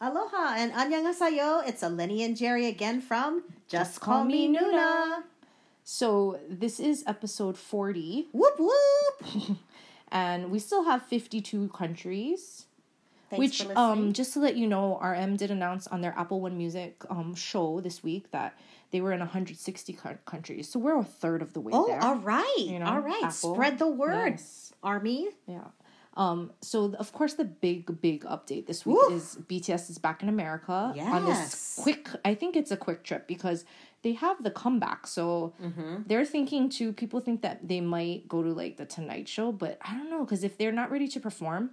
Aloha and annyeonghaseyo. It's Eleni and Jerry again from Just, Call, Me Nuna. So this is episode 40, Whoop whoop. and we still have 52 countries. Thanks which, um, just to let you know, RM did announce on their Apple One Music um show this week that they were in 160 coun- countries. So we're a third of the way Oh, there. all right. you know, all right. Apple. Spread the word, Yes. Army. Yeah. Um, so th- of course the big big update this week is BTS is back in America on this quick I think it's a quick trip because they have the comeback. So Mm-hmm. they're thinking to people think that they might go to like the Tonight Show, but I don't know because if they're not ready to perform,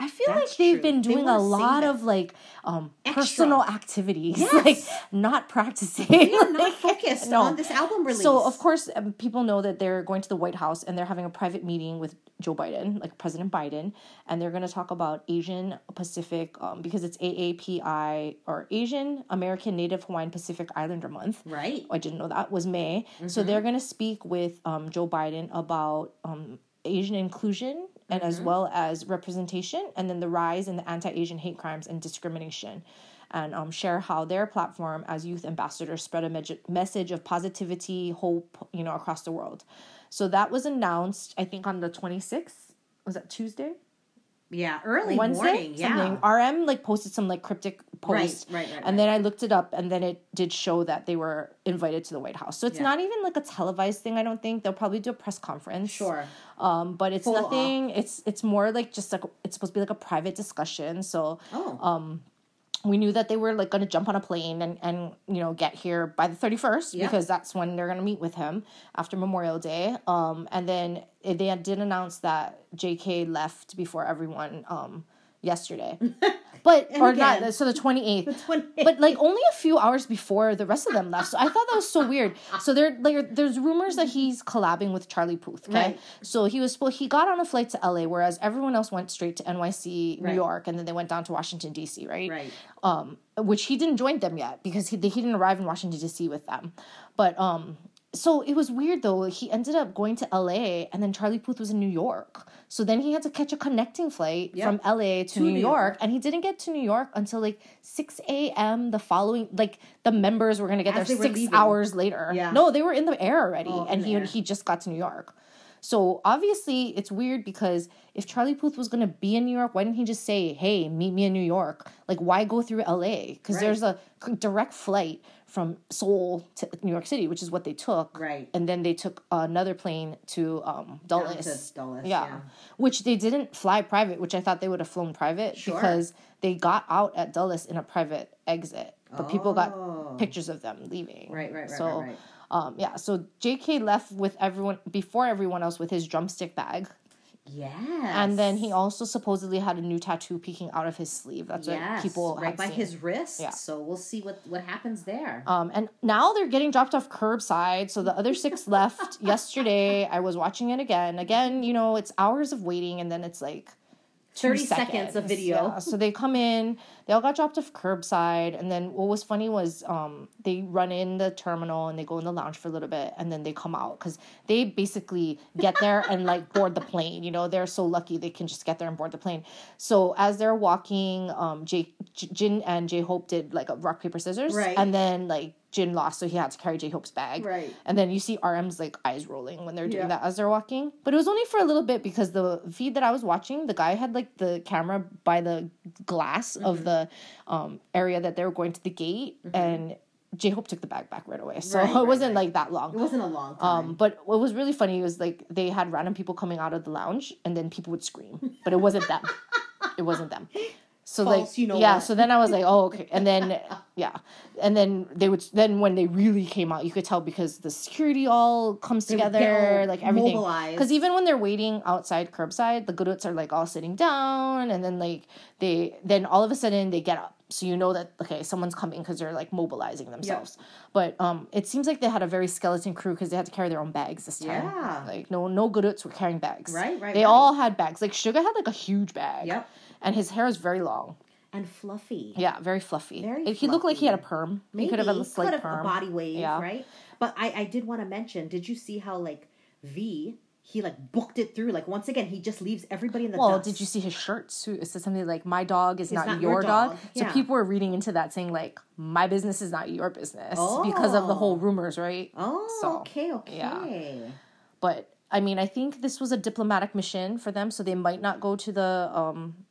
I feel That's like they've true. been They doing a lot of like um personal activities, Yes. like not practicing. They are not focused no. on this album release. So of course, um, people know that they're going to the White House and they're having a private meeting with Joe Biden, like President Biden, and they're going to talk about Asian Pacific um, because it's AAPI or Asian American Native Hawaiian Pacific Islander Month. Right. I didn't know that was May. So they're going to speak with um, Joe Biden about um, Asian inclusion and as well as representation, and then the rise in the anti-Asian hate crimes and discrimination, and um, share how their platform as youth ambassadors spread a me- message of positivity, hope, you know, across the world. So that was announced, I think, on the twenty sixth. Was that Tuesday? Yeah, early Wednesday, morning. Yeah. something. RM like posted some like cryptic post, Right, right, right, and then I looked it up, and then it did show that they were invited to the White House. So it's Yeah. not even like a televised thing. I don't think they'll probably do a press conference. Sure. Um, but it's Full nothing. It's it's more like just like it's supposed to be like a private discussion. So Oh. um, we knew that they were like going to jump on a plane and and you know get here by the 31st Yeah. because that's when they're going to meet with him after memorial day um and then they did announce that jk left before everyone um yesterday but or again. not so the 28th 28th. but like only a few hours before the rest of them left so i thought that was so weird so there like there's rumors that he's collabing with charlie puth okay Right. so he was supposed he got on a flight to la whereas everyone else went straight to nyc new Right. york and then they went down to washington dc right Right. um, which he didn't join them yet because he he didn't arrive in Washington D.C. with them. But um, so it was weird though. He ended up going to L.A. and then Charlie Puth was in New York. So then he had to catch a connecting flight Yep. from L.A. to, New, New York, York. and he didn't get to New York until like six a.m. the following. Like the members were gonna get As there six hours later. Yeah. No, they were in the air already, Oh, and he air. he just got to New York. So obviously it's weird because if Charlie Puth was gonna be in New York, why didn't he just say, "Hey, meet me in New York"? Like, why go through LA? Because Right. there's a direct flight from Seoul to New York City, which is what they took. Right. And then they took another plane to um, Dulles. to Dulles, yeah. yeah. Which they didn't fly private, which I thought they would have flown private Sure. because they got out at Dulles in a private exit, but people Oh. got pictures of them leaving. Right, right, right, So, right, right. um, yeah. So J.K. left with everyone before everyone else with his drumstick bag, Yes. and then he also supposedly had a new tattoo peeking out of his sleeve. That's yes, what people right by seen. his wrist. Yeah. So we'll see what what happens there. Um, and now they're getting dropped off curbside. So the other six left yesterday. I was watching it again. Again, you know, it's hours of waiting, and then it's like 30 seconds of video. Yeah. So they come in, they all got dropped off curbside, and then what was funny was um, they run in the terminal and they go in the lounge for a little bit, and then they come out because they basically get there and like board the plane. You know, they're so lucky they can just get there and board the plane. So as they're walking, um, J- J- Jin and J Hope did like a rock paper scissors, Right. and then like Jin lost, so he had to carry J Hope's bag, Right. And then you see RM's like eyes rolling when they're doing Yeah. that as they're walking. But it was only for a little bit because the feed that I was watching, the guy had like the camera by the glass Mm-hmm. of the um, area that they were going to the gate, and J Hope took the bag back right away. So Right, it right, wasn't right. like that long. It wasn't a long time. Um, but what was really funny was like they had random people coming out of the lounge, and then people would scream, but it wasn't them. it wasn't them. So False, like you know yeah, what. so then I was like, oh okay, and then yeah, and then they would then when they really came out, you could tell because the security all comes together, all like everything. Because even when they're waiting outside curbside, the goods are like all sitting down, and then like they then all of a sudden they get up, so you know that okay someone's coming because they're like mobilizing themselves. But um, it seems like they had a very skeleton crew because they had to carry their own bags this time. Yeah. like no no goods were carrying bags. Right, right, They right. all had bags. Like Suga had like a huge bag. Yep. And his hair is very long. and fluffy. Yeah, very fluffy. Very He looked like he had a perm. Maybe he could have had a slight could have perm. a body wave, Yeah. right? But I, I did want to mention. Did you see how like V he like booked it through. Like once again, he just leaves everybody in the Well, dust. did you see his shirt? It said something like "My dog is not, not your your dog." dog. So Yeah. people were reading into that, saying like, "My business is not your business," because of the whole Oh. rumors, right? Oh, So, okay, okay. yeah. But I mean, I think this was a diplomatic mission for them, so they might not go to the um,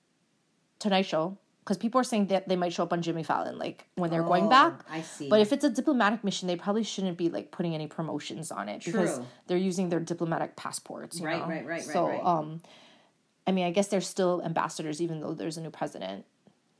Tonight Show because people are saying that they might show up on Jimmy Fallon, like when they're going Oh, back. I see. But if it's a diplomatic mission, they probably shouldn't be like putting any promotions on it because True. they're using their diplomatic passports. You Right, know? right, right, right, So, right. um, I mean, I guess they're still ambassadors even though there's a new president.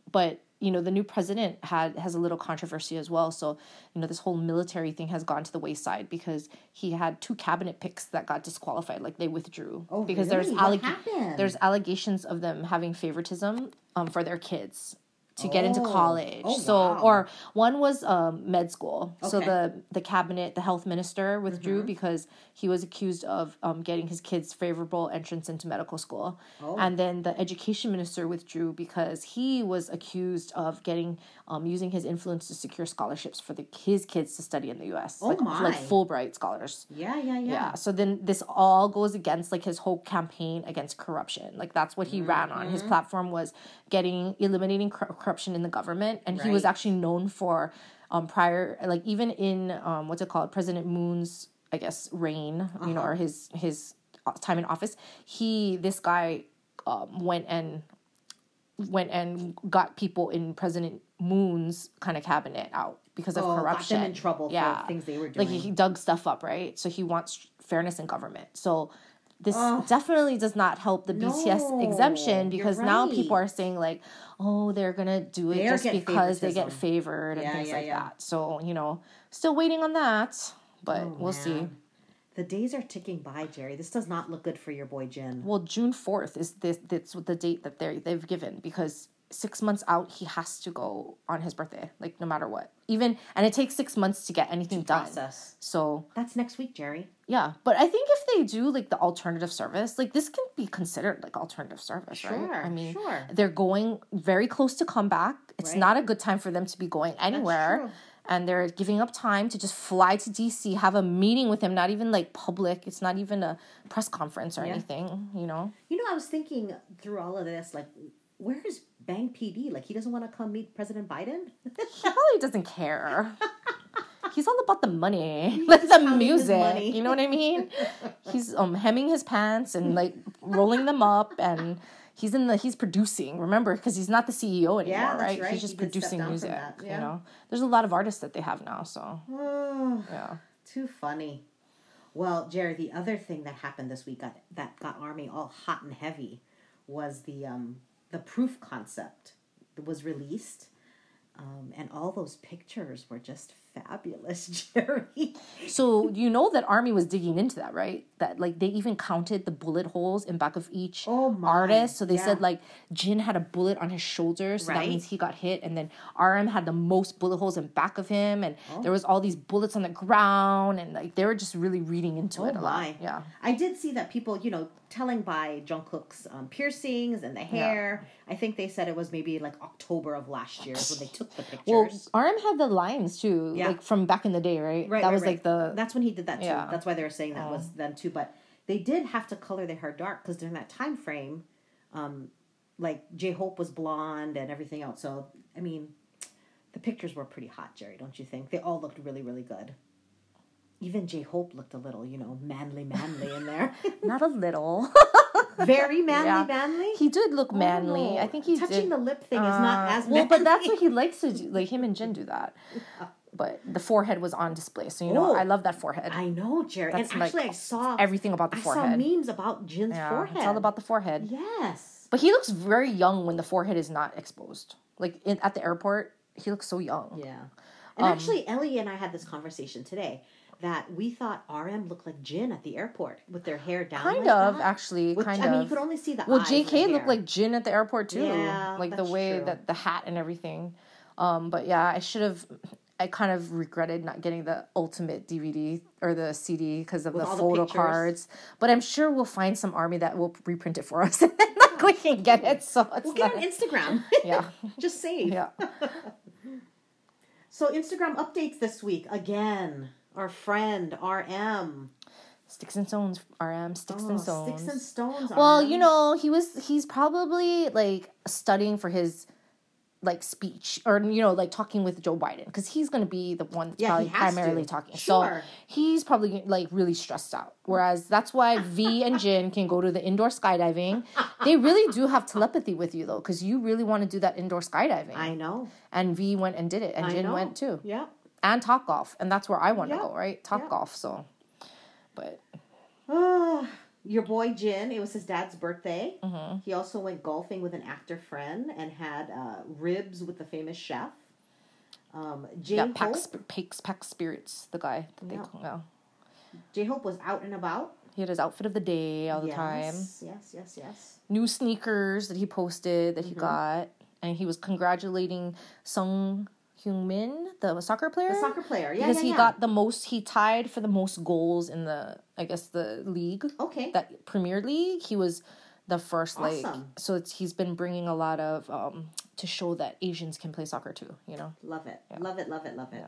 But you know, the new president had has a little controversy as well. So you know, this whole military thing has gone to the wayside because he had two cabinet picks that got disqualified, like they withdrew Oh, because really? there's alleg- there's allegations of them having favoritism um, for their kids to get into Oh. college. Oh, so wow. or one was um, med school. So the the cabinet, the health minister withdrew Mm-hmm. because he was accused of um, getting his kids favorable entrance into medical school. Oh. And then the education minister withdrew because he was accused of getting um, using his influence to secure scholarships for the his kids to study in the U.S. Oh like my. like Fulbright scholars. yeah, yeah, yeah. Yeah. So then this all goes against like his whole campaign against corruption. Like that's what he ran on. Mm-hmm. His platform was getting eliminating cor- corruption in the government, and he was actually known for um prior like even in um what's it called President Moon's I guess reign you know Uh-huh. or his his uh, time in office. He this guy um went and went and got people in President Moon's kind of cabinet out because of Oh, got them corruption. in trouble for things they were doing. Like he dug stuff up, right? So he wants fairness in government. So this oh. definitely does not help the BTS exemption because now people are saying like, oh, they're gonna do it They're just because they get favored and Yeah, things yeah, like yeah. that. So you know, still waiting on that, but Oh, we'll see. The days are ticking by, Jerry. This does not look good for your boy Jin. Well, June fourth is this. That's the date that they they've given because six months out he has to go on his birthday, like no matter what. Even and it takes six months to get anything done. Process. So That's next week, Jerry. Yeah, but I think if they do like the alternative service, like this can be considered like alternative service, right? Sure, I mean, sure. they're going very close to comeback. It's Right. not a good time for them to be going anywhere. And they're giving up time to just fly to DC, have a meeting with him, not even like public. It's not even a press conference or Yeah. anything, you know? You know, I was thinking through all of this, like, where is Bang PD? Like, he doesn't want to come meet President Biden? He probably doesn't care. He's all about the money, like the music. You know what I mean? He's um hemming his pants and like rolling them up, and he's in the he's producing. Remember, because he's not the CEO anymore, Yeah, right? right. He's just He producing music. that, yeah. You know, there's a lot of artists that they have now. So yeah, too funny. Well, Jerry, the other thing that happened this week got, that got Army all hot and heavy was the um, the proof concept was released. Um, and all those pictures were just fabulous, Jerry. so you know that Army was digging into that, right? That like they even counted the bullet holes in back of each Oh my, artist. So they yeah. said like Jin had a bullet on his shoulder, so that means he got hit, and then RM had the most bullet holes in back of him, and Oh. there was all these bullets on the ground, and like they were just really reading into it a lot. Oh. Yeah. I did see that people, you know, telling by Jungkook's um, piercings and the hair. I think they said it was maybe like October of last year when they took the pictures. Well. RM had the lines too, Yeah. Like from back in the day, right? right, that right, was right. like the That's when he did that too. Yeah. That's why they were saying that was then too. But they did have to color their hair dark because during that time frame, um, like J Hope was blonde and everything else. So I mean, the pictures were pretty hot, Jerry. Don't you think? They all looked really, really good. Even J Hope looked a little, you know, manly, manly in there. not a little. Very manly, Yeah. manly. he did look manly. Oh, I think he touching did. the lip thing is not Uh, as well, but that's what he likes to do. Like him and Jin do that. But the forehead was on display, so you know Oh. I love that forehead. I know, Jerry. That's and like actually, I saw Everything about the I forehead. saw memes about Jin's yeah, forehead. it's all about the forehead. yes. But he looks very young when the forehead is not exposed. Like in, at the airport, he looks so young. Yeah. And Um, actually, Ellie and I had this conversation today that we thought RM looked like Jin at the airport with their hair down. Kind like of, that. actually, Which, kind of. I mean, you could only see the well, JK looked like Jin at the airport too. Yeah, like the way true. that the hat and everything. Um, but yeah, I should have. I kind of regretted not getting the ultimate DVD or the CD because of With the all the photo cards. But I'm sure we'll find some army that will reprint it for us, and then like, we can get it. So it's We'll get on Instagram. yeah, Just save. yeah. So Instagram updates this week again. Our friend RM. Sticks and stones, RM. Sticks Oh, and stones. Sticks and stones. Well, RM. you know, he was he's probably like studying for his like speech or you know like talking with Joe Biden because he's going to be the one Yeah, probably primarily to. talking. Sure. So he's probably like really stressed out. Whereas that's why V and Jin can go to the indoor skydiving. They really do have telepathy with you though because you really want to do that indoor skydiving. I know. and V went and did it and I Jin know. went too. Yeah. And Top Golf and that's where I want to Yeah. go, right? Top Yeah. Golf, so but your boy Jin. It was his dad's birthday. Mm-hmm. He also went golfing with an actor friend and had uh, ribs with the famous chef. Um, J yeah, Hope. Pack, Sp- Pack, Pack Spirits, the guy that they Yeah. call. Yeah. J Hope was out and about He had his outfit of the day all the yes, time. Yes, yes, yes. New sneakers that he posted that he Mm-hmm. got, and he was congratulating Son Heung-min, the soccer player, The soccer player. Yeah, because yeah, he yeah. got the most. He tied for the most goals in the, I guess, the league okay. that Premier League. He was the first, like, Awesome. so it's he's been bringing a lot of um to show that Asians can play soccer too. You know, Love it. Love it. Love it. Love it.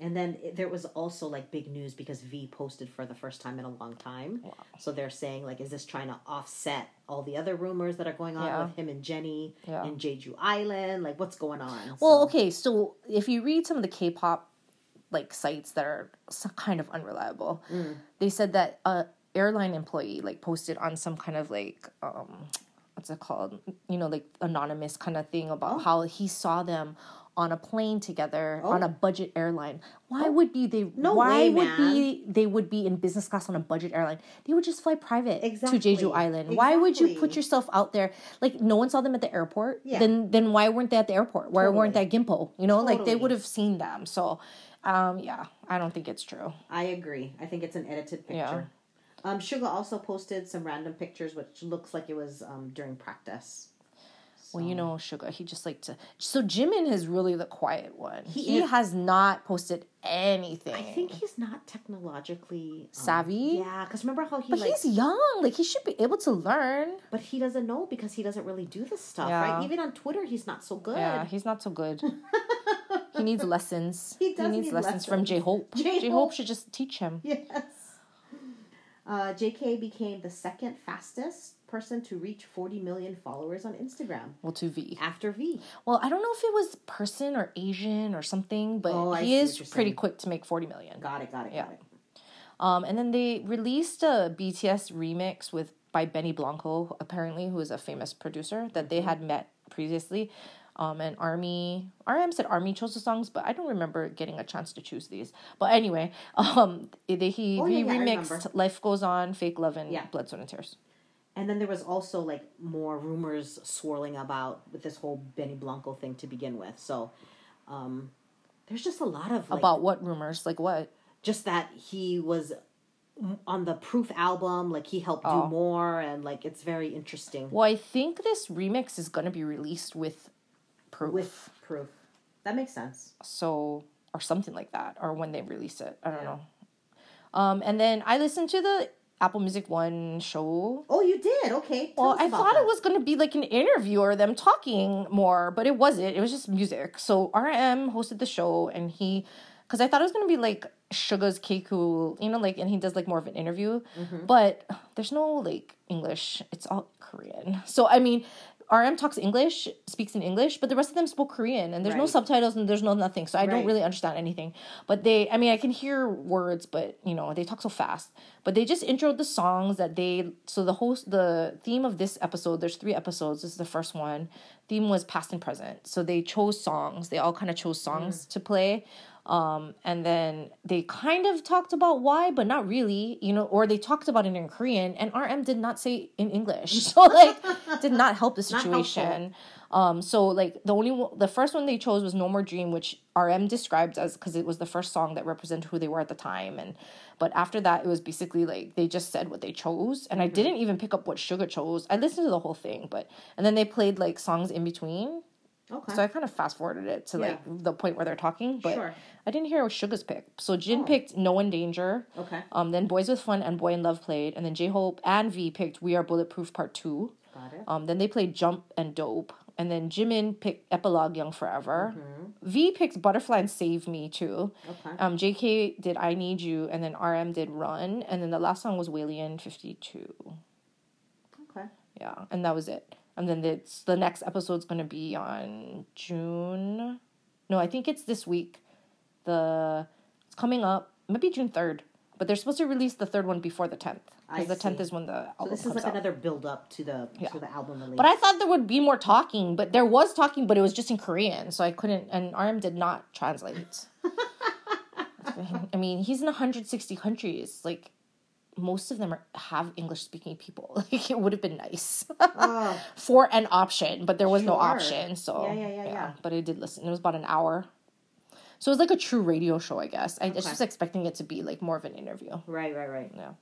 And then it, there was also like big news because V posted for the first time in a long time. Wow. So they're saying like, is this trying to offset all the other rumors that are going on Yeah. with him and Jennie Yeah. and Jeju Island? Like, what's going on? Well, So- okay, so if you read some of the K-pop like sites that are kind of unreliable, Mm. they said that a airline employee like posted on some kind of like um what's it called? You know, like anonymous kind of thing about Oh. how he saw them on a plane together on Oh. a budget airline. Why would be they No why way, would be they would be in business class on a budget airline? They would just fly private Exactly. to Jeju Island. Why would you put yourself out there? Like no one saw them at the airport. Yeah. Then then why weren't they at the airport? Why weren't they at Gimpo? You know, like they would have seen them. So um yeah, I don't think it's true. I agree. I think it's an edited picture. Yeah. Um, Suga also posted some random pictures, which looks like it was um, during practice. Well, you know, Suga, he just like to. So Jimin is really the quiet one. He He, is. has not posted anything. I think he's not technologically um, Savvy? Yeah, because remember how he but like, he's young. Like he should be able to learn. but he doesn't know because he doesn't really do this stuff, Yeah. right? Even on Twitter, he's not so good. Yeah, he's not so good. he needs lessons. He does needs need lessons, from. J Hope. J. Hope should just teach him. Yes. Uh, JK became the second fastest person to reach 40 million followers on Instagram Well, to V. after V. Well, I don't know if it was person or Asian or something, but Oh, he is pretty saying. quick to make forty million. Got it, got it, Yeah. got it. Um, and then they released a BTS remix with by Benny Blanco, apparently, who is a famous producer that they had met previously. Um, and Army RM said Army chose the songs, but I don't remember getting a chance to choose these. But anyway, um, they, he Oh, yeah, yeah, remixed "Life Goes On," "Fake Love," and Yeah. "Blood, Sweat, and Tears." And then there was also like more rumors swirling about with this whole Benny Blanco thing to begin with. So um, there's just a lot of like, About what rumors? Like what? just that he was on the Proof album, like he helped Oh. do more, and like it's very interesting Well, I think this remix is gonna be released with proof. with Proof. That makes sense. so or something like that or when they release it i don't know um and then i listened to the apple music one show Oh, you did? Okay. Tell well i thought that. it was going to be like an interview or them talking more but it wasn't it was just music so rm hosted the show and he because i thought it was going to be like Suga's keku you know like and he does like more of an interview Mm-hmm. but there's no like english it's all korean so i mean RM talks English, speaks in English, but the rest of them spoke Korean, and there's no subtitles and there's no nothing, so I don't really understand anything. But they, I mean, I can hear words, but you know, they talk so fast. But they just introed the songs that they. So the host, the theme of this episode, there's three episodes. This is the first one. Theme was past and present. So they chose songs. They all kind of chose songs mm. to play. Um, and then they kind of talked about why, but not really, you know, or they talked about it in Korean, and RM did not say in English, so like did not help the situation. Um, so like the only one, the first one they chose was No More Dream, which RM described as because it was the first song that represented who they were at the time, and but after that it was basically like they just said what they chose, and I Mm-hmm. didn't even pick up what Suga chose. I listened to the whole thing, but and then they played like songs in between. Okay. So I kind of fast forwarded it to like the point where they're talking, but Sure. I didn't hear what Suga's pick. So Jin Oh. picked No One Danger. okay. Um, then Boys with Fun and Boy in Love played, and then J Hope and V picked We Are Bulletproof Part Two. Got it. Um, then they played Jump and Dope, and then Jimin picked Epilogue Young Forever. Mm-hmm. V picked Butterfly and Save Me too. Okay. Um, JK did I Need You, and then RM did Run, and then the last song was Whalien 52. Okay. Yeah, and that was it. And then it's, the next episode's going to be on June. No, I think it's this week. The It's coming up, maybe June 3rd. But they're supposed to release the third one before the 10th. I Because the 10th see. is when the album So this is like out. another build up to the Yeah. to the album release. But I thought there would be more talking, but there was talking, but it was just in Korean, so I couldn't. And RM did not translate. I mean, he's in 160 countries. Like, most of them are, have English speaking people. Like, it would have been nice Oh, for an option, but there was no option. So Yeah, yeah, yeah, yeah. But I did listen. It was about an hour. So it was like a true radio show, I guess. I just was expecting it to be like more of an interview. right, right, right. Yeah.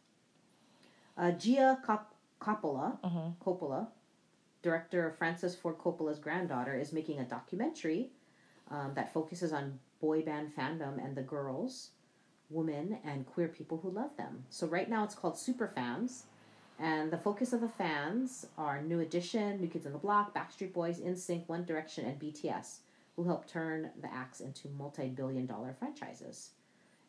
Uh, Gia Cop- Coppola, Mm-hmm. Coppola, director Francis Ford Coppola's granddaughter, is making a documentary um, that focuses on boy band fandom and the girls, women, and queer people who love them. So right now it's called Super Fans, and the focus of the fans are New Edition, New Kids on the Block, Backstreet Boys, NSYNC, One Direction, and BTS, who helped turn the acts into multi-billion-dollar franchises.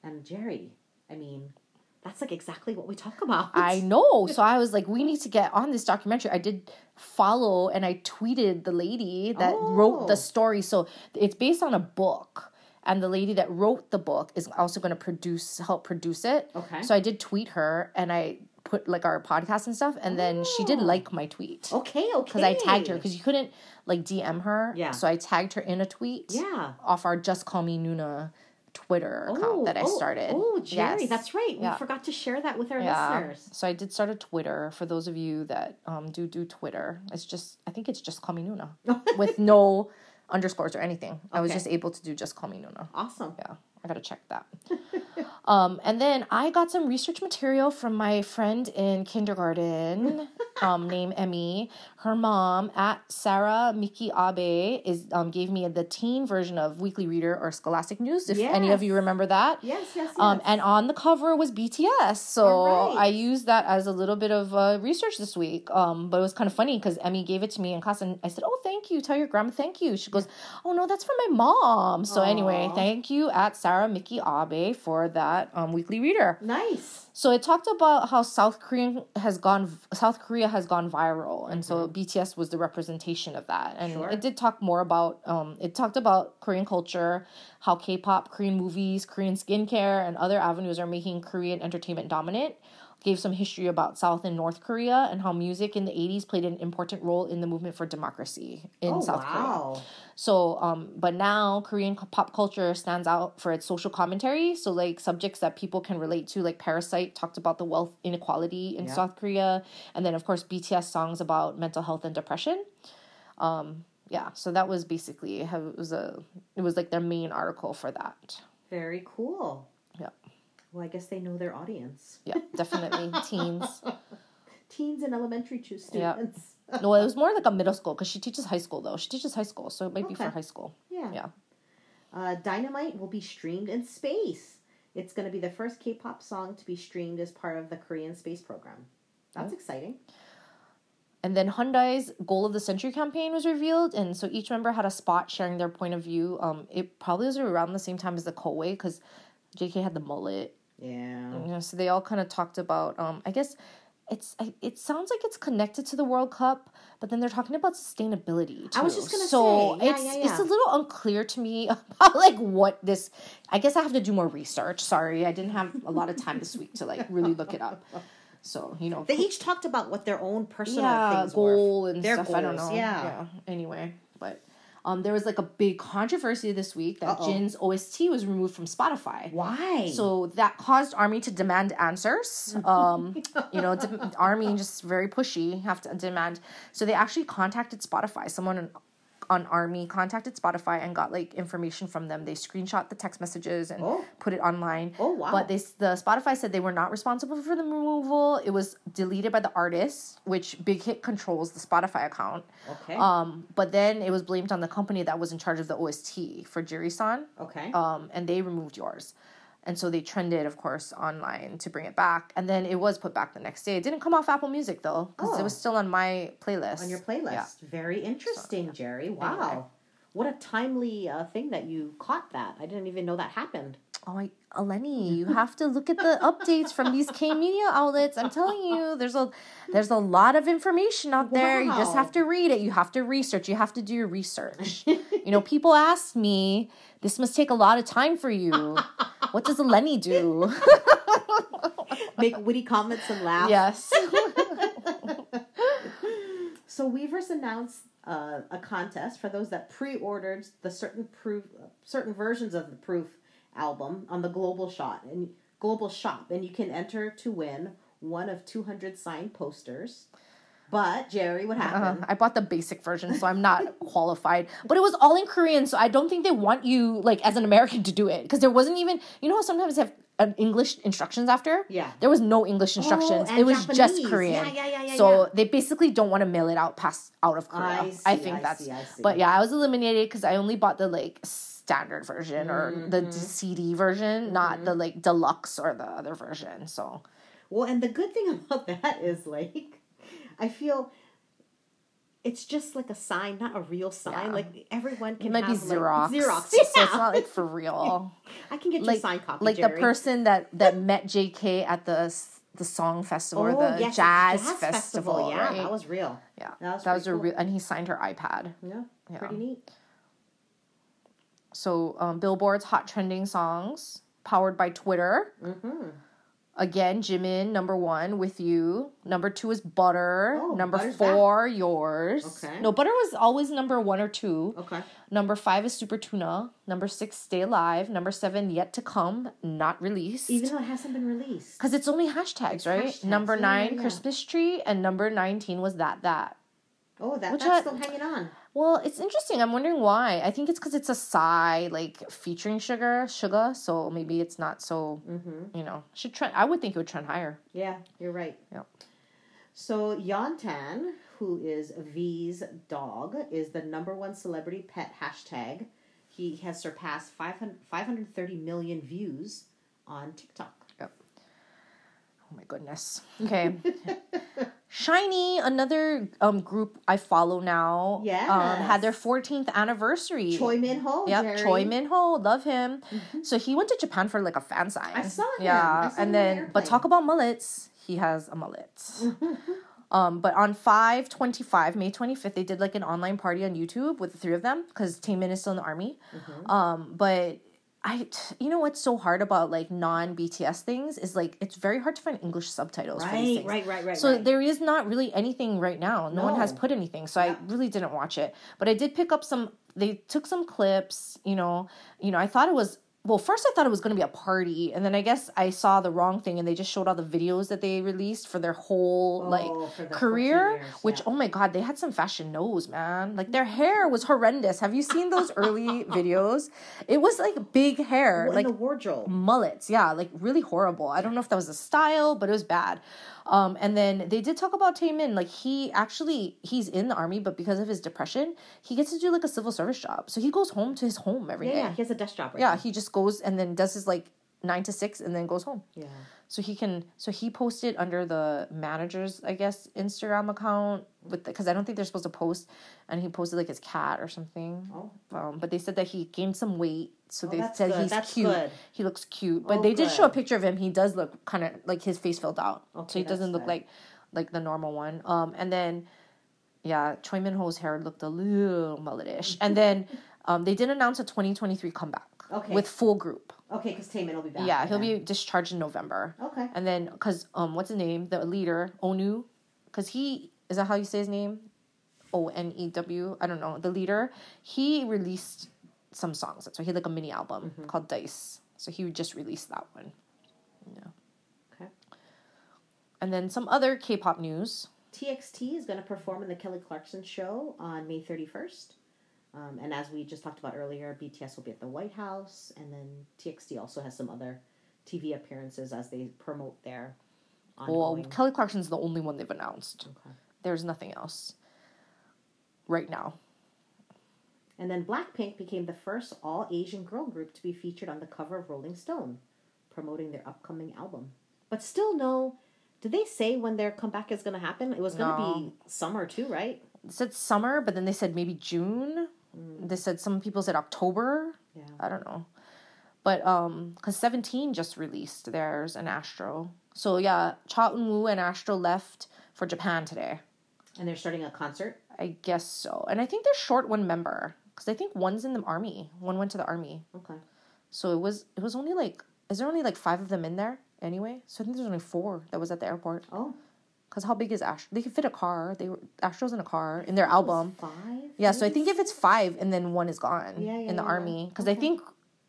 And Jerry, I mean. That's like exactly what we talk about. I know. So I was like, we need to get on this documentary. I did follow and I tweeted the lady that wrote Oh. the story. So it's based on a book. And the lady that wrote the book is also going to produce, help produce it. Okay. So I did tweet her and I put like our podcast and stuff. And then she did Oh. like my tweet. Okay, okay. Because I tagged her because you couldn't like DM her. Yeah. So I tagged her in a tweet. Yeah. Off our Just Call Me Nuna Twitter account that I oh, started. Oh, Jerry, Yes. that's right. Yeah. We forgot to share that with our Yeah. listeners. So I did start a Twitter for those of you that um, do do Twitter. It's just I think it's just call me Nuna with no underscores or anything. I was just able to do just call me Nuna. Awesome. Yeah, I gotta check that. um, and then I got some research material from my friend in kindergarten, um, named Emmy. Her mom at Sarah Miki Abe is um, gave me the teen version of Weekly Reader or Scholastic News. If any of you remember that. Yes, yes, yes. Um, and on the cover was BTS. So right. I used that as a little bit of uh, research this week. Um, but it was kind of funny because Emmy gave it to me in class and I said, Oh, thank you. Tell your grandma thank you. She goes, Oh, no, that's for my mom. So anyway, thank you at Sarah Miki Abe for that um, weekly reader. nice. So it talked about how South Korean has gone South Korea has gone viral, and so BTS was the representation of that. And Sure. it did talk more about um, it talked about Korean culture, how K-pop, Korean movies, Korean skincare, and other avenues are making Korean entertainment dominant. Gave some history about South and North Korea and how music in the 80s played an important role in the movement for democracy in oh, South Korea. wow. So, um, but now Korean pop culture stands out for its social commentary. So, like subjects that people can relate to, like Parasite talked about the wealth inequality in Yeah. South Korea, and then of course BTS songs about mental health and depression. Um, yeah, so that was basically how it was a. It was like their main article for that. Very cool. Yeah. Well, I guess they know their audience. Yeah, definitely teens. Teens and elementary students. Yeah. No, it was more like a middle school because she teaches high school though. She teaches high school, so it might be for high school. Yeah. Yeah. Uh, Dynamite will be streamed in space. It's going to be the first K-pop song to be streamed as part of the Korean space program. That's exciting. And then Hyundai's goal of the century campaign was revealed, and so each member had a spot sharing their point of view. Um, it probably was around the same time as the Koei because JK had the mullet. Yeah. You know, so they all kind of talked about. Um, I guess it's I- it sounds like it's connected to the World Cup, but then they're talking about sustainability. Too. I was just gonna so say, yeah, it's yeah, it's yeah. a little unclear to me about like what this. I guess I have to do more research. Sorry, I didn't have a lot of time this week to like really look it up. So you know, They each talked about what their own personal yeah, goal were. and Their stuff. I don't goals, know. yeah. Anyway, but um, there was like a big controversy this week that Uh-oh. Jin's OST was removed from Spotify. Why? So that caused Army to demand answers. Um, you know, de- Army just very pushy, have to demand. So they actually contacted Spotify. Someone on, Army contacted Spotify and got like information from them. They screenshot the text messages and Oh. put it online. Oh, wow. But they the Spotify said they were not responsible for the removal. It was deleted by the artist, which Big Hit controls the Spotify account. okay. Um, but then it was blamed on the company that was in charge of the OST for Jiri-san okay. um, and they removed yours. And so they trended, of course, online to bring it back. And then it was put back the next day. It didn't come off Apple Music though, because it Oh. was still on my playlist. on your playlist. Yeah. Very interesting, Jerry. Wow. Anyway. What a timely uh, thing that you caught that. I didn't even know that happened. Oh, I, Eleni, you have to look at the updates from these K media outlets. I'm telling you, there's a there's a lot of information out there. You just have to read it. You have to research. You have to do your research. you know, people ask me, this must take a lot of time for you. What does Lenny do? Make witty comments and laugh. yes. So Weverse announced uh, a contest for those that pre-ordered the certain proof, certain versions of the Proof album on the Global Shot and Global Shop, and you can enter to win one of two hundred signed posters. But Jerry, what Uh, happened? I bought the basic version, so I'm not qualified. But it was all in Korean, so I don't think they want you like as an American to do it because there wasn't even. You know how sometimes they have uh, English instructions after. Yeah. There was no English instructions. and it was just Korean. Yeah, yeah, yeah, yeah, so yeah. they basically don't want to mail it out past out of Korea. I see, think I that's. see, I see. But yeah, I was eliminated because I only bought the like standard version or the Mm-hmm. CD version, not the like deluxe or the other version. So Well, and the good thing about that is like, I feel it's just like a sign, not a real sign. Yeah. Like everyone can it might be have, like- Xerox. Xerox, So it's not like for real. I can get you a like signed copy. like the person that that met JK at the the song festival or Oh, the yes, jazz, jazz festival, Yeah, right? that was real. yeah, that was that was a cool. real, and he signed her iPad. Yeah, Yeah. pretty neat. So um, Billboard's hot trending songs powered by Twitter. Mm-hmm. Again, Jimin number one with you. Number two is Butter. Oh, number four, yours. Okay. No, Butter was always number one or two. Okay. Number five is Super Tuna. Number six, Stay Alive. Number seven, Yet to Come, not released. Even though it hasn't been released. Because it's only hashtags, right? hashtags, Number yeah, nine, yeah. Christmas tree, and number 19 was that, that. Oh, that, Which that's I- still hanging on. Well, it's interesting. I'm wondering why. I think it's because it's a Psy, like featuring Suga, Suga, so maybe it's not so, Mm-hmm. you know, should trend. I would think it would trend higher. Yeah, you're right. Yep. So Yeontan, who is V's dog, is the number one celebrity pet hashtag. He has surpassed 500, 530 million views on TikTok. Oh my goodness. Okay. SHINee, another um group I follow now. Yeah. Um, had their 14th anniversary. Choi Min Ho. Yep, Jerry. Choi Min Ho, love him. So he went to Japan for like a fan sign. I saw him. Yeah, saw and on then the but talk about mullets. He has a mullet. um, but on five twenty five, May twenty fifth, they did like an online party on YouTube with the three of them because Taemin is still in the army. Mm-hmm. Um, but I, you know what's so hard about like non BTS things is like it's very hard to find English subtitles Right, right, right, right. So right. there is not really anything right now. No, one has put anything. So I really didn't watch it. But I did pick up some they took some clips, you know. You know, I thought it was well, first I thought it was going to be a party, and then I guess I saw the wrong thing and they just showed all the videos that they released for their whole Oh, like for the 14 career, years, which yeah. oh my god, they had some fashion nose, man. Like their hair was horrendous. Have you seen those early videos? It was like big hair, in like the wardrobe. mullets yeah like really horrible i don't know if that was a style but it was bad um and then they did talk about Taemin like he actually he's in the army but because of his depression he gets to do like a civil service job so he goes home to his home every Yeah, day. yeah, he has a desk job right yeah now. he just goes and then does his like nine to six and then goes home Yeah. so he can so he posted under the manager's i guess instagram account with because i don't think they're supposed to post and he posted like his cat or something Oh. um, but they said that he gained some weight so Oh, they said good. he's That's cute good. he looks cute but Oh, they did show a picture of him he does look kind of like his face filled out so Okay, he doesn't look like like the normal one um and then yeah choi min ho's hair looked a little mulletish and then um they did announce a 2023 comeback Okay. with full group Okay, because Taemin will be back. yeah he'll then. be discharged in november Okay. and then, cause um, what's his name? The leader Onu, cause he is that how you say his name? O N E W. I don't know. The leader. He released some songs. So he had like a mini album Mm-hmm. called Dice. So he just released that one. Yeah. Okay. And then some other K-pop news. TXT is going to perform in the Kelly Clarkson show on May 31st. Um, and as we just talked about earlier, BTS will be at the White House, and then TXT also has some other TV appearances as they promote their Well, ongoing. Kelly Clarkson's the only one they've announced. Okay. There's nothing else right now. And then Blackpink became the first all Asian girl group to be featured on the cover of Rolling Stone. promoting their upcoming album. But still, no. Did they say when their comeback is going to happen? It was going to No. be summer too, right? It said summer, but then they said maybe June. They said some people said October. Yeah. I don't know. But um cuz 17 just released theirs and Astro. So yeah, Cha Eun-woo and Astro left for Japan today. And they're starting a concert. I guess so. And I think they're short one member cuz I think one's in the army. One went to the army. Okay. So it was it was only like is there only like 5 of them in there anyway? So I think there's only 4 that was at the airport. Oh, Cuz how big is Astro? They could fit a car. They were Astro's in a car in their album. five. Yeah, so I think if it's five and then one is gone Yeah, yeah, in the yeah. army, because I think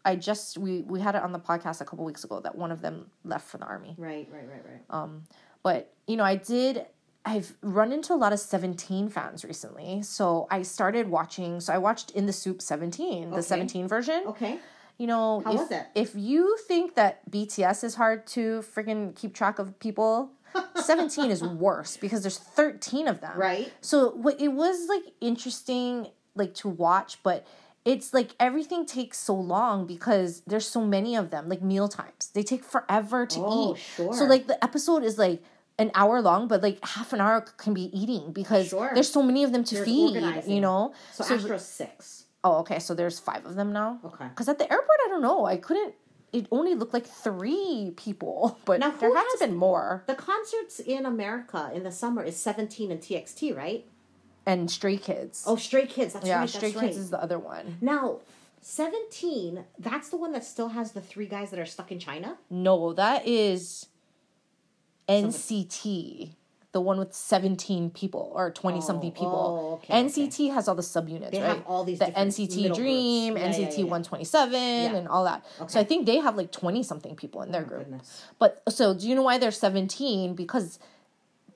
I just we we had it on the podcast a couple weeks ago that one of them left for the army. Right, right, right, right. Um, but you know, I did. I've run into a lot of Seventeen fans recently, so I started watching. So I watched In the SOOP Seventeen, the Seventeen version. okay. You know, How if, if you think that BTS is hard to freaking keep track of people, Seventeen is worse because there's thirteen of them. Right. So what it was like interesting like to watch, but it's like everything takes so long because there's so many of them, like meal times. They take forever to Oh, eat. sure. So like the episode is like an hour long, but like half an hour can be eating because Sure. there's so many of them to There's feed. organizing. You know. So, So- Astro's six. Oh, okay. So there's five of them now. Okay. Because at the airport, I don't know. I couldn't. It only looked like three people, but Now, there had has- been more. The concerts in America in the summer is 17 and TXT, right? And Stray Kids. Oh, Stray Kids. That's yeah, right. Stray Kids right. is the other one. Now, 17, that's the one that still has the three guys that are stuck in China? No, that is NCT, the one with 17 people or 20 something Oh, people. oh, okay, NCT has all the subunits, They right? have all these the NCT Dream. Yeah, yeah, NCT yeah. 127 and all that. So I think they have like 20 something people in their Oh, group. goodness. But so do you know why there's 17? Because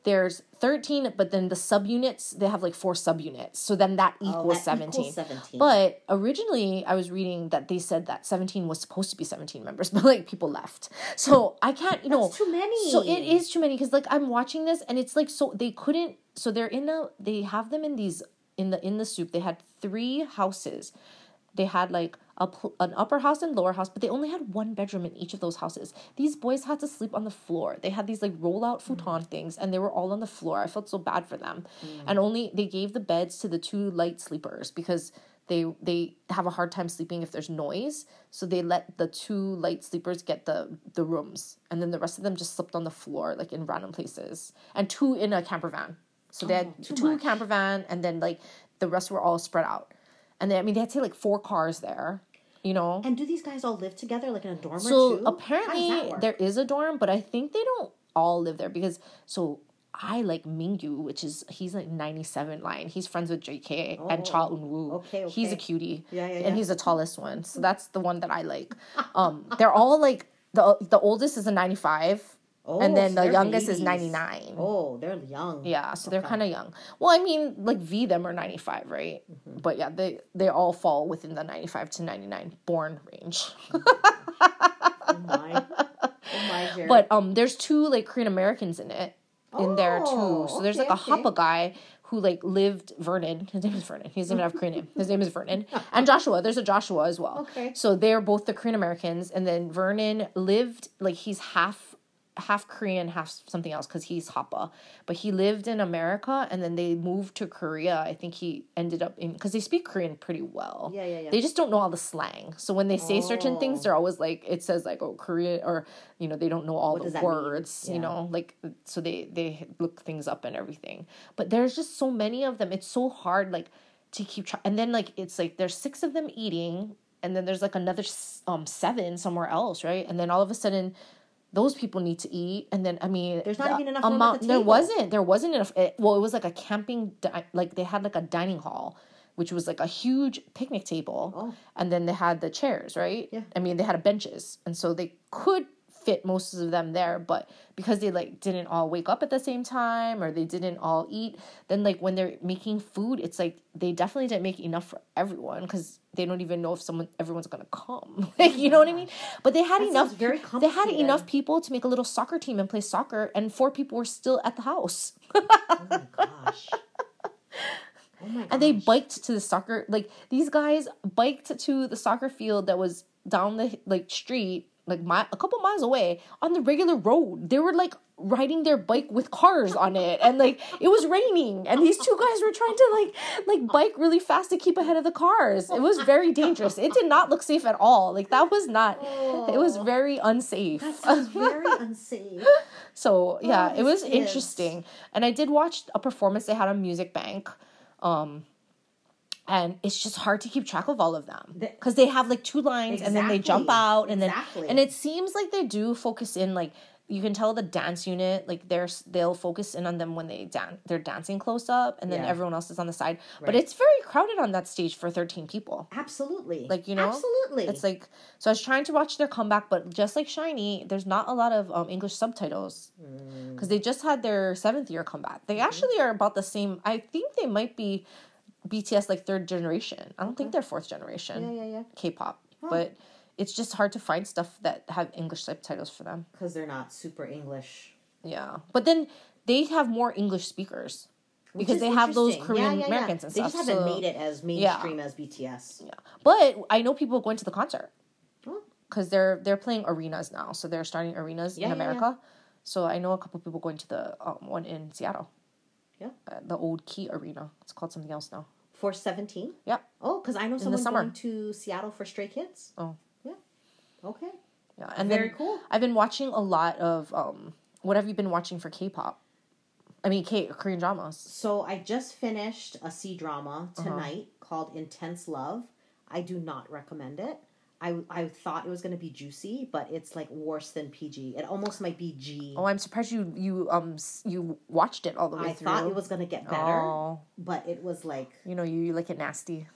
there's 13, but then the subunits, they have like four subunits. So then that oh, equals Oh, that 17. equals 17. But originally, I was reading that they said that 17 was supposed to be 17 members, but like people left. So I can't, you know. Too many. So it is too many because like I'm watching this and it's like so they couldn't. So they're in a. They have them in these in the in the SOOP. They had three houses. They had like a pl- an upper house and lower house, but they only had one bedroom in each of those houses. These boys had to sleep on the floor. They had these like roll out mm. futon things, and they were all on the floor. I felt so bad for them, mm. and only they gave the beds to the two light sleepers because they they have a hard time sleeping if there's noise. So they let the two light sleepers get the the rooms, and then the rest of them just slept on the floor like in random places, and two in a camper van. So they had oh, two much. camper van, and then like the rest were all spread out. And they, I mean, they had to like four cars there, you know. And do these guys all live together, like in a dorm so or two? Apparently there is a dorm, but I think they don't all live there because so I like Mingyu, which is he's like ninety seven line. He's friends with JK and Cha Eun Woo. Oh, okay, He's a cutie. Yeah, yeah, And he's the tallest one, so that's the one that I like. Um, they're all like the the oldest is a ninety five, Oh, and then so the youngest is ninety nine. Oh, they're young. Yeah, so they're kind of young. Well, I mean, like V them are 95, right? Mm-hmm. But yeah, they they all fall within the 95 to 99 born range. Oh my. Oh my, Jared. but um there's two like Korean Americans in it in there too. Oh, So there's okay, like a okay. Hapa guy who like lived Vernon. His name is Vernon. He doesn't even have a Korean name. His name is Vernon. And Joshua. There's a Joshua as well. Okay. So they're both the Korean Americans and then Vernon lived like he's half half Korean, half something else because he's Hapa. But he lived in America and then they moved to Korea. I think he ended up in because they speak Korean pretty well. Yeah, yeah, yeah. They just don't know all the slang. So when they say certain things, Oh. they're always like it says like oh Korean or you know they don't know all What the words. You know like so they they look things up and everything. But there's just so many of them. It's so hard like to keep track. And then like it's like there's six of them eating, and then there's like another um seven somewhere else, right? And then all of a sudden. Those people need to eat, and then I mean, There's not the even enough amount. the There wasn't. There wasn't enough. It, well, it was like a camping, di- like they had like a dining hall, which was like a huge picnic table, Oh. and then they had the chairs, right? Yeah. I mean, they had benches, and so they could fit most of them there, but because they like didn't all wake up at the same time or they didn't all eat, then like when they're making food, it's like they definitely didn't make enough for everyone because they don't even know if someone everyone's gonna come. like you know what I mean? But they had That enough. very they had enough people to make a little soccer team and play soccer, and four people were still at the house. Oh my gosh. Oh and they biked to the soccer like these guys biked to the soccer field that was down the like street like mi- a couple miles away on the regular road. They were like riding their bike with cars on it and like it was raining and these two guys were trying to like like bike really fast to keep ahead of the cars. It was very dangerous. It did not look safe at all. Like that was not it was very unsafe. That sounds very unsafe. So yeah, it was kids. interesting, and I did watch a performance they had on Music Bank, um, and it's just hard to keep track of all of them because they have like two lines and then they jump out and Exactly. then and it seems like they do focus in like you can tell the dance unit like they're they'll focus in on them when they dance they're dancing close up and then Yeah. everyone else is on the side but it's very crowded on that stage for 13 people Absolutely. Like, you know, Absolutely. it's like so i was trying to watch their comeback but just like SHINee there's not a lot of um, english subtitles Mm. because they just had their seventh year comeback they actually are about the same i think they might be bts like third generation i don't think they're fourth generation yeah, yeah, yeah. k-pop but it's just hard to find stuff that have english subtitles for them Because they're not super English. yeah but then they have more english speakers Which because they have those korean Yeah, yeah, yeah. americans and they stuff They just haven't so- made it as mainstream as BTS. Yeah, but I know people going to the concert because they're they're playing arenas now, so they're starting arenas in yeah, yeah. America. So I know a couple people going to the um, one in Seattle. Yeah. uh, the old Key Arena. It's called something else now. For 17? Yep. Oh, because I know someone going to Seattle for Stray Kids. Oh. Yeah. Okay. Yeah, and Very then cool. I've been watching a lot of um. What have you been watching for K-pop? I mean, K Korean dramas. So I just finished a C drama Uh-huh. tonight called Intense Love. I do not recommend it. I, I thought it was going to be juicy, but it's like worse than PG. It almost might be G. Oh, I'm surprised you you um you watched it all the way I through. thought it was going to get better, Oh, but it was like you know you, you like it nasty.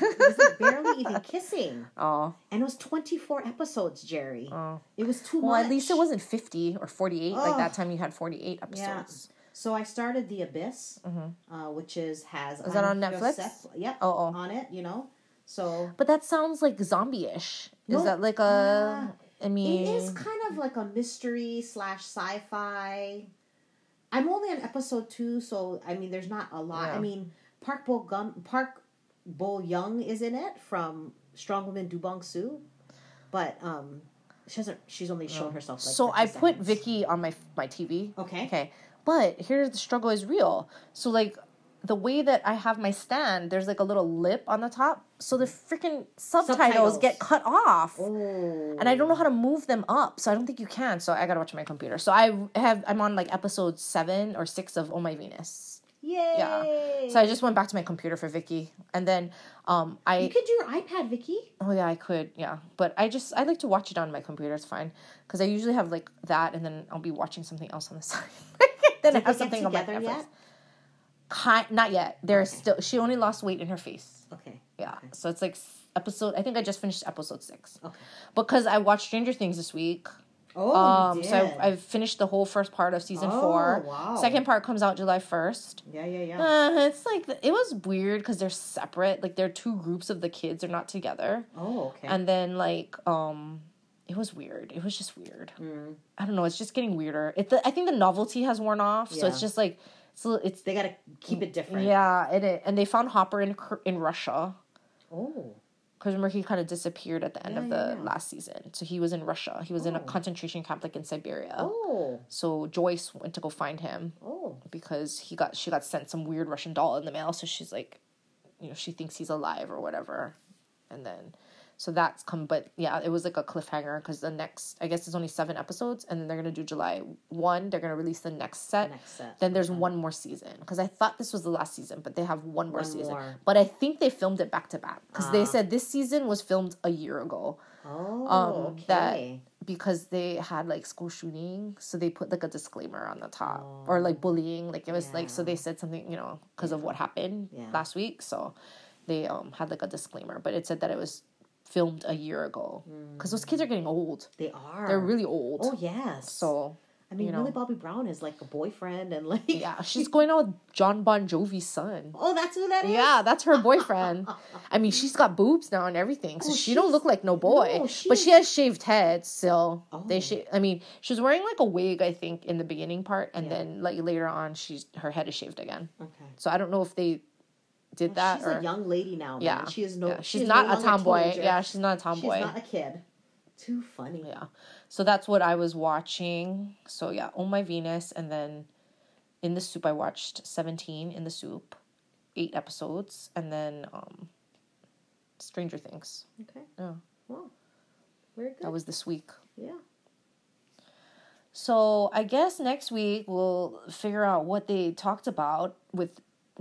it was like barely even kissing. Oh, And it was 24 episodes, Jerry. oh. It was too Well, much. at least it wasn't 50 or 48. Like that time you had 48 episodes. Yeah. So I started The Abyss, uh, which is has Mm-hmm. Is that on Netflix? Yep. Oh, oh. On it, you know. So But that sounds like zombie ish. Is that like a. I mean. it is kind of like a mystery slash sci-fi. I'm only on episode two, so I mean, there's not a lot. Yeah. I mean, Park Bo Gum, Park Bo Young is in it from Strong Woman Do Bong Soo, but um, she hasn't. She's only shown herself. Like so 30 I put. Viki on my my TV. Okay. Okay. But here's the struggle is real. So like the way that I have my stand, there's like a little lip on the top. So the freaking subtitles, Subtitles. get cut off. Oh. And I don't know how to move them up, so I don't think you can. So I gotta watch my computer. So I have I'm on like episode seven or six of Oh My Venus. Yay! Yeah. So I just went back to my computer for Viki, and then um I you could do your iPad, Viki. Oh yeah, I could. Yeah, but I just I like to watch it on my computer. It's fine because I usually have like that, and then I'll be watching something else on the side. then Did I have something on my Netflix. yet? Ki- not yet. There's still. She only lost weight in her face. Okay. Yeah, so it's like episode. I think I just finished episode six Okay. because I watched Stranger Things this week. Oh, Um, so I've, I've finished the whole first part of season Oh, four. wow. Second part comes out July first. yeah, yeah, yeah. Uh, it's like it was weird because they're separate. Like they're two groups of the kids. They're not together oh, okay. and then like um it was weird it was just weird Mm. i don't know it's just getting weirder it the, i think the novelty has worn off so it's just like so it's they gotta keep it different. yeah and it, and they found hopper in in russia Oh. because remember he kind of disappeared at the end Yeah, of the yeah. last season so he was in russia he was in a Oh. concentration camp like in siberia Oh. so joyce went to go find him Oh. because he got she got sent some weird russian doll in the mail so she's like you know she thinks he's alive or whatever and then so that's come but yeah it was like a cliffhanger because the next i guess there's only seven episodes and then they're gonna do july 1 they're gonna release the next set Next set. then there's one more season because i thought this was the last season but they have one more One season more. but i think they filmed it back to back because they Ah. said this season was filmed a year ago Oh. um, okay. that because they had like school shooting so they put like a disclaimer on the top or like bullying like it was like so they said something you know because of what happened Yeah. last week so they um had like a disclaimer but it said that it was filmed a year ago hmm. because those kids are getting old They are. they're really old Oh yes. so I mean, you know. Millie Bobby Brown is like a boyfriend, and like yeah she's going out with john bon jovi's son Oh, that's who that is. yeah, that's her boyfriend. I mean, she's got boobs now and everything, so Oh, she don't look like no boy. no, but she- she has shaved head still. They Oh. sh- I mean, she was wearing like a wig, I think, in the beginning part, and Yeah. then like later on, she's her head is shaved again. Okay. So I don't know if they did that she's or a young lady now. Man. yeah, She is no. yeah. she she's not no a tomboy. Yeah, she's not a tomboy. She's not a kid. Too funny. Yeah. So that's what I was watching. So yeah, Oh My Venus and then in the SOOP I watched 17 in the SOOP, 8 episodes and then um Stranger Things. Okay. Yeah. Well, very good. That was this week. yeah. So I guess next week we'll figure out what they talked about with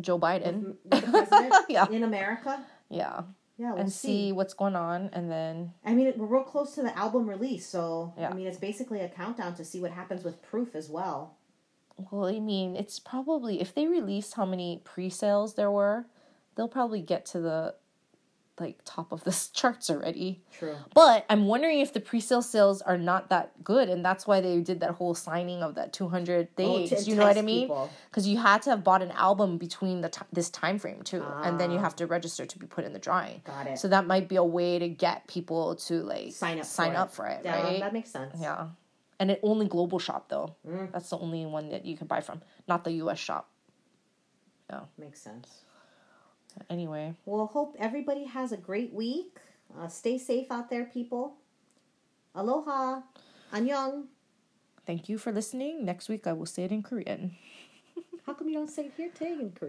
Joe Biden. The president Yeah. in America. Yeah. Yeah, we'll and see. what's going on and then I mean, we're real close to the album release, so Yeah. I mean, it's basically a countdown to see what happens with Proof as well. well, I mean, it's probably if they release how many pre-sales there were, they'll probably get to the like top of the charts already. True. But I'm wondering if the pre-sale sales are not that good, and that's why they did that whole signing of that 200 Oh, days. to you know what I mean? Because you had to have bought an album between the t- this time frame too, and then you Ah. have to register to be put in the drawing. Got it. So that might be a way to get people to like sign up. sign for up it. for it, Yeah, right? That makes sense. Yeah. And it only global shop though. Mm. That's the only one that you can buy from, not the US shop. Oh. Makes sense. Anyway, Well, hope everybody has a great week. Uh, stay safe out there, people. Aloha. Annyeong. thank you for listening. Next week I will say it in Korean. How come you don't say it here today in Korea?